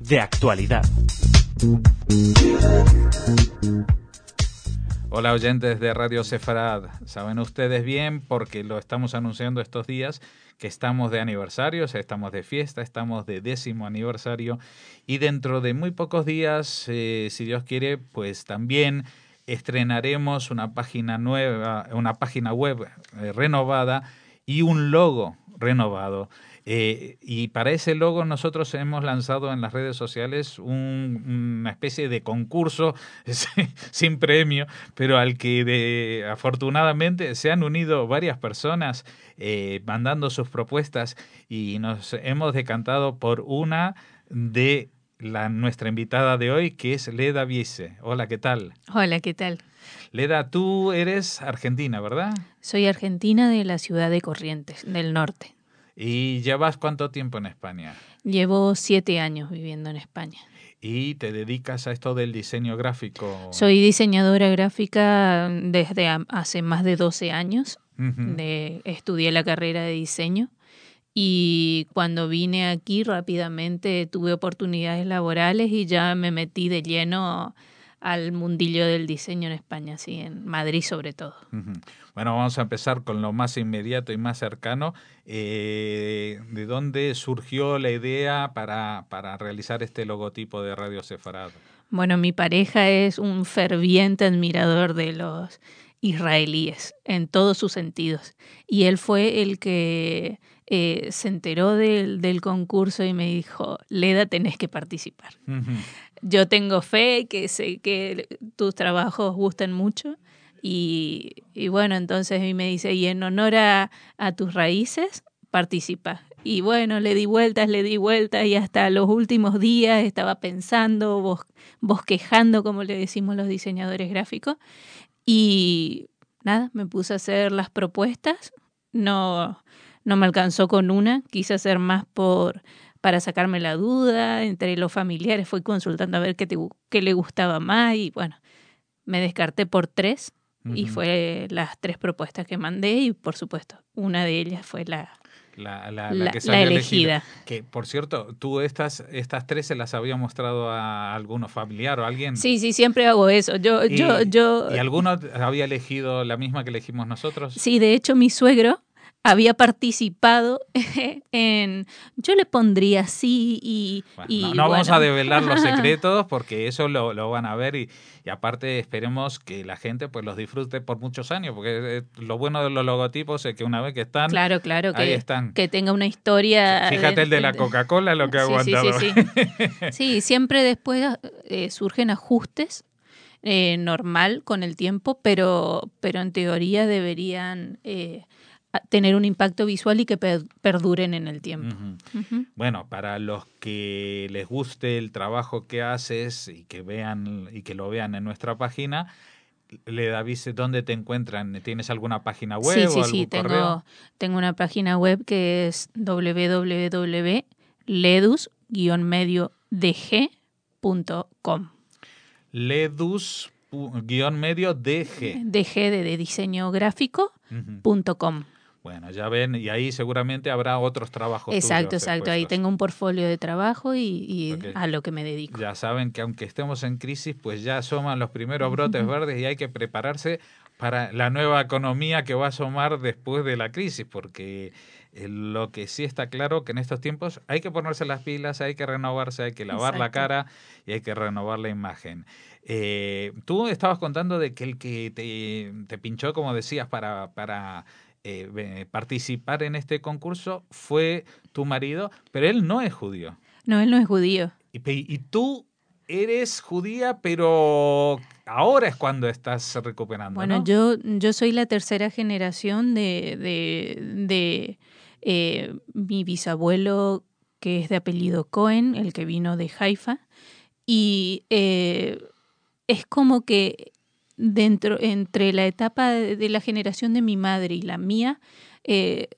De actualidad. Hola oyentes de Radio Sefarad. Saben ustedes bien, porque lo estamos anunciando estos días, que estamos de aniversario, estamos de fiesta, estamos de décimo aniversario y dentro de muy pocos días, eh, si Dios quiere, pues también estrenaremos una página nueva, una página web eh, renovada y un logo renovado. Eh, y para ese logo nosotros hemos lanzado en las redes sociales una especie de concurso sin premio, pero al que de, afortunadamente se han unido varias personas eh, mandando sus propuestas y nos hemos decantado por una de la, nuestra invitada de hoy, que es Leda Viese. Hola, ¿qué tal? Hola, ¿qué tal? Leda, tú eres argentina, ¿verdad? Soy argentina de la ciudad de Corrientes, del norte. ¿Y llevas cuánto tiempo en España? Llevo siete años viviendo en España. ¿Y te dedicas a esto del diseño gráfico? Soy diseñadora gráfica desde hace más de 12 años. de, estudié la carrera de diseño y cuando vine aquí rápidamente tuve oportunidades laborales y ya me metí de lleno al mundillo del diseño en España, sí, en Madrid sobre todo. Bueno, vamos a empezar con lo más inmediato y más cercano. Eh, ¿De dónde surgió la idea para, para realizar este logotipo de Radio Sefarado? Bueno, mi pareja es un ferviente admirador de los israelíes en todos sus sentidos. Y él fue el que eh, se enteró del, del, concurso y me dijo, Leda, tenés que participar yo tengo fe que sé que tus trabajos gustan mucho y, y bueno, entonces me dice, y en honor a, tus raíces, participa. Y bueno, le di vueltas, le di vueltas y hasta los últimos días estaba pensando, bosquejando, como le decimos los diseñadores gráficos. Y nada, me puse a hacer las propuestas. No, no me alcanzó con una, quise hacer más por para sacarme la duda, entre los familiares fui consultando a ver qué, te, qué le gustaba más y bueno, me descarté por tres y fue las tres propuestas que mandé y por supuesto, una de ellas fue la, la, la, que la elegida. Que, por cierto, tú estas, estas tres se las había mostrado a alguno familiar o a alguien. Sí, sí, siempre hago eso. Yo, yo, yo... ¿Y alguno había elegido la misma que elegimos nosotros? Sí, de hecho mi suegro había participado en, yo le pondría así y... no, vamos a develar los secretos porque eso lo, lo van a ver y, y, aparte esperemos que la gente pues los disfrute por muchos años porque lo bueno de los logotipos es que una vez que están... Claro, claro, que, están. que tenga una historia... Fíjate el de la Coca-Cola lo que ha aguantado. Sí, sí, sí. sí, siempre después eh, surgen ajustes eh, normal con el tiempo, pero, pero en teoría deberían... Eh, tener un impacto visual y que perduren en el tiempo. Bueno, para los que les guste el trabajo que haces y que vean y que lo vean en nuestra página, le avise dónde te encuentran. ¿Tienes alguna página web? Sí, sí, sí, tengo, tengo una página web que es www.ledus-mediodg.com. Ledus-medio-dg. DG de, diseño gráfico.com. Bueno, ya ven, y ahí seguramente habrá otros trabajos. Exacto, exacto. Ahí tengo un portfolio de trabajo y, a lo que me dedico. Ya saben que aunque estemos en crisis, pues ya asoman los primeros brotes verdes y hay que prepararse para la nueva economía que va a asomar después de la crisis, porque eh, lo que sí está claro que en estos tiempos hay que ponerse las pilas, hay que renovarse, hay que lavar la cara y hay que renovar la imagen. Eh, tú estabas contando de que el que te, te pinchó, como decías, para, para eh, participar en este concurso fue tu marido, pero él no es judío. No, él no es judío. Y, tú eres judía, pero ahora es cuando estás recuperando. Bueno, yo, yo soy la tercera generación de, de, eh, mi bisabuelo, que es de apellido Cohen, el que vino de Haifa, y eh, es como que dentro, entre la etapa de, la generación de mi madre y la mía, eh,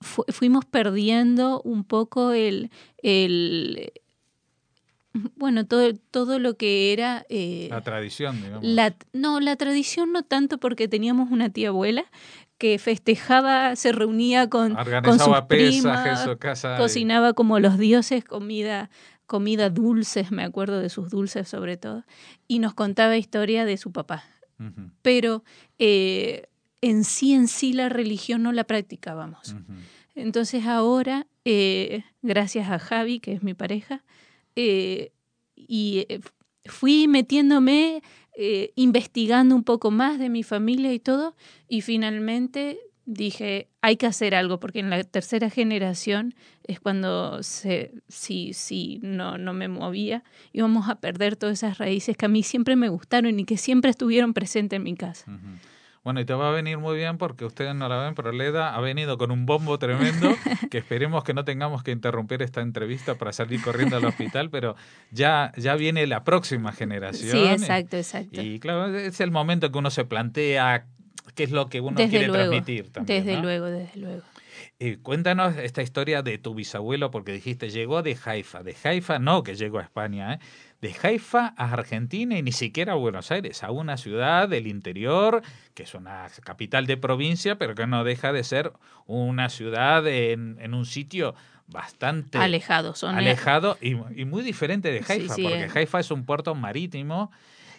fuimos perdiendo un poco el, el, Bueno, todo, todo lo que era... eh, La tradición, digamos. la, no, la tradición no tanto porque teníamos una tía abuela que festejaba, se reunía con, con sus Organizaba pesajes primas, casa. y- cocinaba como los dioses, comida, comida dulces, me acuerdo de sus dulces sobre todo, y nos contaba historia de su papá. Pero eh, en sí, en sí, la religión no la practicábamos. Entonces ahora, eh, gracias a Javi, que es mi pareja, eh, y fui metiéndome, investigando un poco más de mi familia y todo, y finalmente dije, hay que hacer algo, porque en la tercera generación es cuando se, si, si no, no me movía, íbamos a perder todas esas raíces que a mí siempre me gustaron y que siempre estuvieron presentes en mi casa. Bueno, y te va a venir muy bien porque ustedes no la ven, pero Leda ha venido con un bombo tremendo que esperemos que no tengamos que interrumpir esta entrevista para salir corriendo al hospital, pero ya, ya viene la próxima generación. Sí, exacto, exacto. Y claro, es el momento que uno se plantea qué es lo que uno Desde quiere luego, transmitir también. desde ¿no? luego, desde luego. Eh, cuéntanos esta historia de tu bisabuelo, porque dijiste llegó de Haifa. De Haifa no que llegó a España, ¿eh? de Haifa a Argentina y ni siquiera a Buenos Aires, a una ciudad del interior, que es una capital de provincia, pero que no deja de ser una ciudad en, en un sitio bastante Alejados, son alejado y, y muy diferente de Sí, Haifa, sí, porque eh. Haifa es un puerto marítimo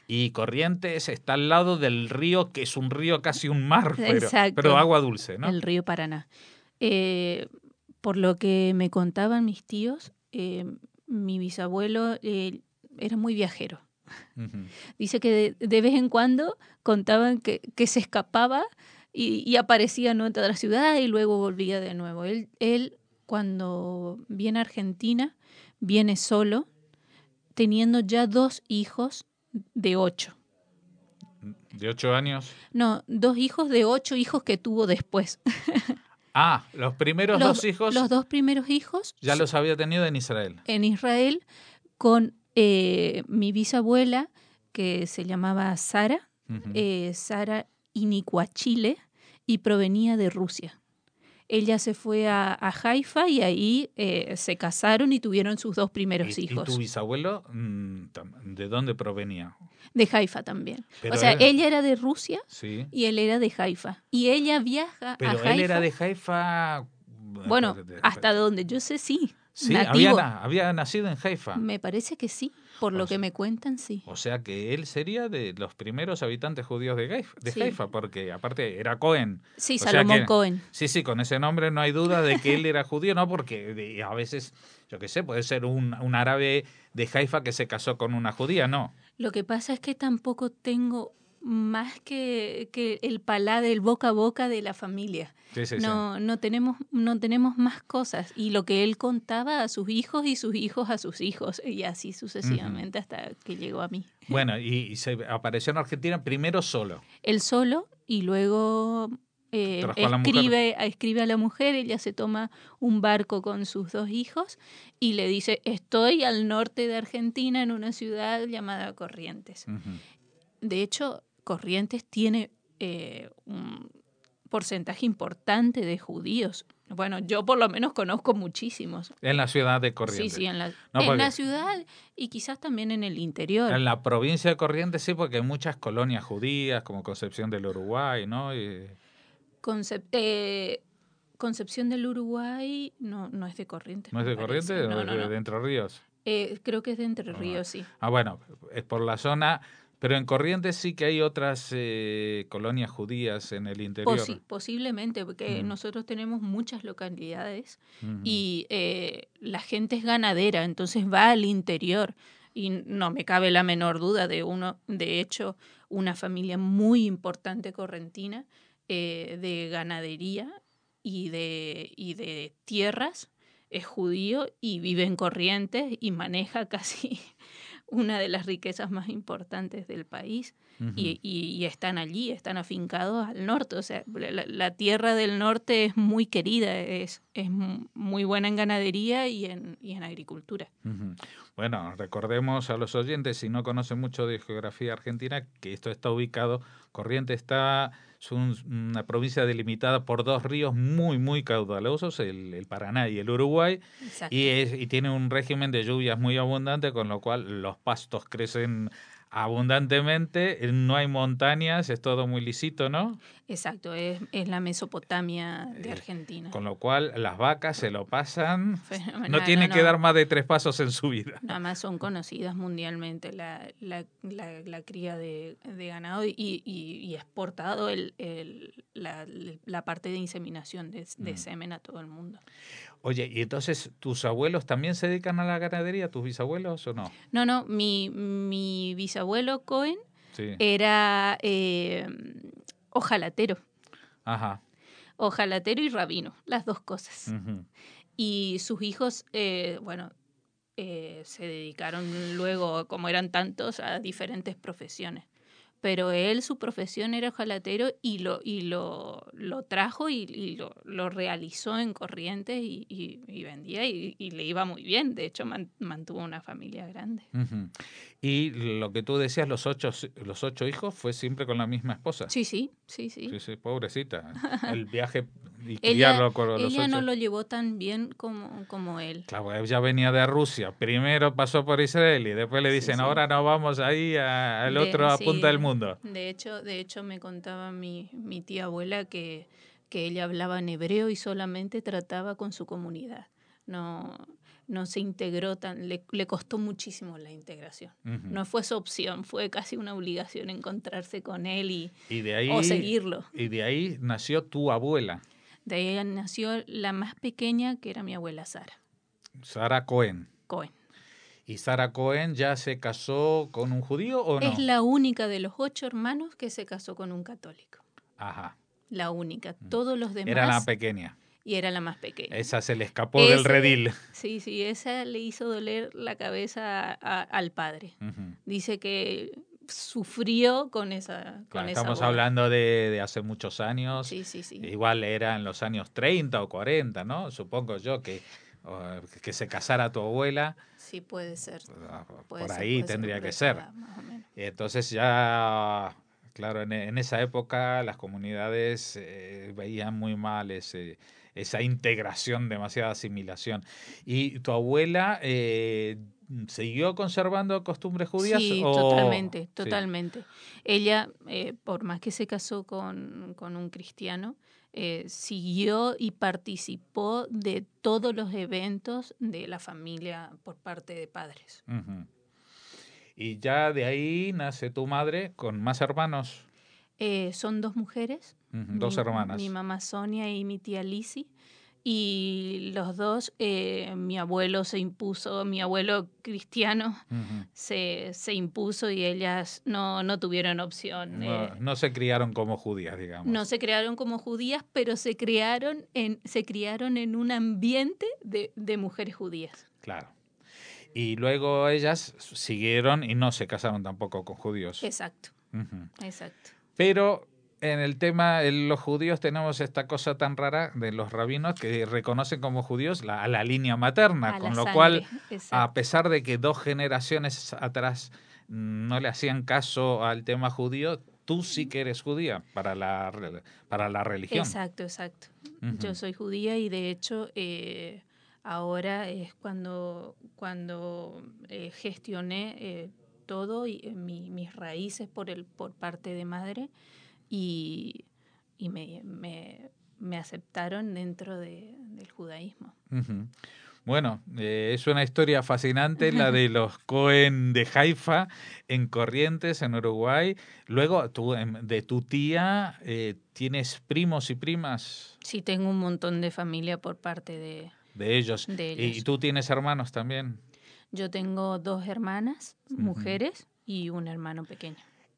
y Corrientes está al lado del río, que es un río casi un mar, pero, pero agua dulce, ¿no? el río Paraná. Eh, por lo que me contaban mis tíos, eh, mi bisabuelo eh, era muy viajero. Dice que de, de vez en cuando contaban que, que se escapaba y, y aparecía en otra ciudad y luego volvía de nuevo. Él, él, cuando viene a Argentina, viene solo, teniendo ya dos hijos de ocho. De ocho años. No, dos hijos de ocho hijos que tuvo después. Ah, los primeros los, dos hijos los dos primeros hijos ya los había tenido en Israel. en Israel con eh, mi bisabuela que se llamaba Sara, eh, Sara Inicuachile y provenía de Rusia. Ella se fue a, a Haifa y ahí eh, se casaron y tuvieron sus dos primeros ¿Y, y hijos. tu bisabuelo mm, de dónde provenía? De Haifa también. Pero o sea, ella era de Rusia Sí. y él era de Haifa. Y ella viaja Pero a Haifa. él era de Haifa. Bueno, de- hasta donde yo sé, sí. Sí, había, nativo. na- había nacido en Haifa. Me parece que sí. Por lo que me cuentan, sí. O sea que él sería de los primeros habitantes judíos de, Haifa, de Sí. Haifa, porque aparte era Cohen. Sí, o Salomón que- Cohen. Sí, sí, con ese nombre no hay duda de que él era judío, ¿no? Porque a veces, yo qué sé, puede ser un, un árabe de Haifa que se casó con una judía, no. Lo que pasa es que tampoco tengo más que, que el paladar, el boca a boca de la familia. Sí, sí, sí. no, no tenemos, no tenemos más cosas. Y lo que él contaba a sus hijos y sus hijos a sus hijos, y así sucesivamente hasta que llegó a mí. Bueno, y, y se apareció en Argentina primero solo. Él solo y luego eh, Trajo a escribe, escribe a la mujer, ella se toma un barco con sus dos hijos y le dice, estoy al norte de Argentina en una ciudad llamada Corrientes. De hecho, Corrientes tiene eh, un porcentaje importante de judíos. Bueno, yo por lo menos conozco muchísimos. En la ciudad de Corrientes. Sí, sí, en la, No, en porque- la ciudad y quizás también en el interior. En la provincia de Corrientes sí, porque hay muchas colonias judías, como Concepción del Uruguay, ¿no? Y- Concep- eh, Concepción del Uruguay no, no es de Corrientes. ¿No es de. Corrientes? No, ¿O no, de, no. de Entre Ríos? Eh, creo que es de Entre Ah. Ríos, sí. Ah, bueno, es por la zona, pero en Corrientes sí que hay otras eh, colonias judías en el interior. Posi- posiblemente, porque Mm. nosotros tenemos muchas localidades y eh, la gente es ganadera, entonces va al interior y no me cabe la menor duda de uno, de hecho, una familia muy importante correntina eh, de ganadería y de, y de tierras, es judío y vive en Corrientes y maneja casi una de las riquezas más importantes del país. Y, y, están allí, están afincados al norte. O sea, la, la, tierra del norte es muy querida, es, es muy buena en ganadería y en, y en agricultura. Bueno, recordemos a los oyentes, si no conocen mucho de geografía argentina, que esto está ubicado, Corriente está, es una provincia delimitada por dos ríos muy, muy caudalosos, el, el Paraná y el Uruguay, y, es, y tiene un régimen de lluvias muy abundante, con lo cual los pastos crecen abundantemente, no hay montañas, es todo muy lisito, ¿no? Exacto, es, es la Mesopotamia de eh, Argentina. con lo cual las vacas se lo pasan, no tienen que dar más de tres pasos en su vida. Nada más son conocidas mundialmente la, la, la, cría de, de, ganado y, y, y exportado el, el, la, la, parte de inseminación de, de mm. semen a todo el mundo. Oye, ¿y entonces tus abuelos también se dedican a la ganadería, tus bisabuelos o no? No, no, mi, mi bisabuelo Cohen era eh, ojalatero. Ajá. Ojalatero y rabino, las dos cosas. Y sus hijos, eh, bueno, eh, se dedicaron luego, como eran tantos, a diferentes profesiones pero él su profesión era ojalatero y lo, y lo, lo trajo y, y lo, lo, realizó en Corrientes y, y vendía y, le iba muy bien. De hecho, mantuvo una familia grande. Y lo que tú decías, los ocho, los ocho hijos, fue siempre con la misma esposa. Sí, sí, sí, sí. Sí, sí, pobrecita. El viaje y criarlo con los ella no lo llevó tan bien como, como él. Claro, ella venía de Rusia. Primero pasó por Israel y después le dicen, ahora no vamos ahí al otro a punta del mundo. De hecho, de hecho me contaba mi, mi tía abuela que, que ella hablaba en hebreo y solamente trataba con su comunidad. No, no se integró tan, le, le costó muchísimo la integración. No fue su opción, fue casi una obligación encontrarse con él y, de ahí, o seguirlo. Y de ahí nació tu abuela. De ahí nació la más pequeña, que era mi abuela Sara. Sara Cohen. Cohen. ¿Y Sara Cohen ya se casó con un judío o no? Es la única de los ocho hermanos que se casó con un católico. Ajá. La única. Mm. Todos los demás. Era la pequeña y era la más pequeña. Esa se le escapó del redil. Sí, sí, esa le hizo doler la cabeza al padre. Dice que sufrió con esa con Estamos hablando de, de, hace muchos años. Sí, sí, sí. Igual era en los años 30 o 40, ¿no? Supongo yo que, que se casara tu abuela. Sí, puede ser. Ah, por ahí tendría que ser. Entonces ya claro, en, en, esa época las comunidades eh, veían muy mal ese, esa integración, demasiada asimilación. ¿Y tu abuela eh, siguió conservando costumbres judías? Sí, totalmente, totalmente. Ella, eh, por más que se casó con, con un cristiano, eh, siguió y participó de todos los eventos de la familia por parte de padres. Y ya de ahí nace tu madre con más hermanos. Eh, son dos mujeres. dos hermanas. Mi mamá Sonia y mi tía Lisi. Y los dos, eh, mi abuelo se impuso, mi abuelo cristiano se, se, impuso y ellas no, no tuvieron opción. No, eh. no, se criaron como judías, digamos. No se criaron como judías, pero se criaron en, se criaron en un ambiente de, de mujeres judías. Claro. Y luego ellas siguieron y no se casaron tampoco con judíos. Exacto. Exacto. Pero en el tema, los judíos tenemos esta cosa tan rara de los rabinos que reconocen como judíos la, a la línea materna, con lo cual, a pesar de que dos generaciones atrás no le hacían caso al tema judío, tú sí que eres judía para la, para la religión. Exacto, exacto. Yo soy judía y de hecho eh, ahora es cuando, cuando eh, gestioné eh, todo y eh, mi, mis raíces por, el, por parte de madre y, y me, me, me, aceptaron dentro de, del judaísmo. Bueno, eh, es una historia fascinante la de los Cohen de Haifa en Corrientes, en Uruguay. Luego, tú, em, de tu tía, eh, ¿tienes primos y primas? Sí, tengo un montón de familia por parte de, de ellos. De ellos. ¿Y tú tienes hermanos también? Yo tengo dos hermanas, mujeres, y un hermano pequeño.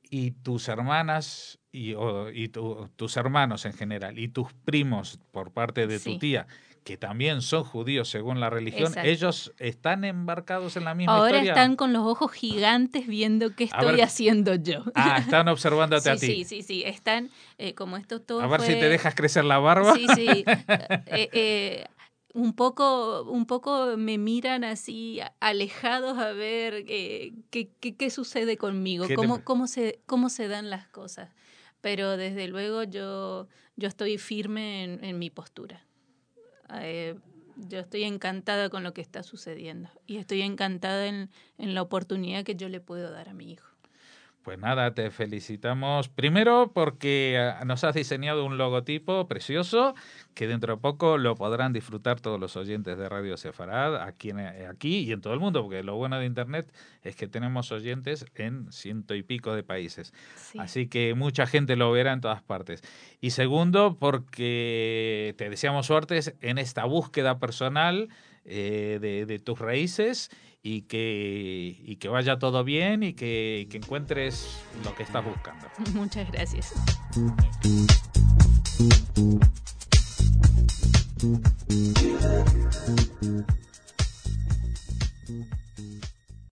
Y tus hermanas y, y tus hermanos en general y tus primos por parte de tu tía que también son judíos según la religión, ellos están embarcados en la misma Ahora están con los ojos gigantes viendo qué estoy haciendo yo. Ah, están observándote a ti. Sí, sí, sí, están eh, como esto todo. A ver si te dejas crecer la barba. Sí, sí. Eh, eh, un poco, un poco me miran así alejados a ver qué, qué, qué, sucede conmigo, cómo, cómo, se, cómo se dan las cosas. Pero desde luego yo, yo estoy firme en, en mi postura. Eh, yo estoy encantada con lo que está sucediendo y estoy encantada en, en la oportunidad que yo le puedo dar a mi hijo. Pues nada, te felicitamos primero porque ah, nos has diseñado un logotipo precioso que dentro de poco lo podrán disfrutar todos los oyentes de Radio Sefarad aquí, eh, aquí y en todo el mundo, porque lo bueno de Internet es que tenemos oyentes en ciento y pico de países. Así que mucha gente lo verá en todas partes. Y segundo, porque te deseamos suertes en esta búsqueda personal eh, de, de tus raíces y que, y que vaya todo bien y que, y que encuentres lo que estás buscando. Muchas gracias.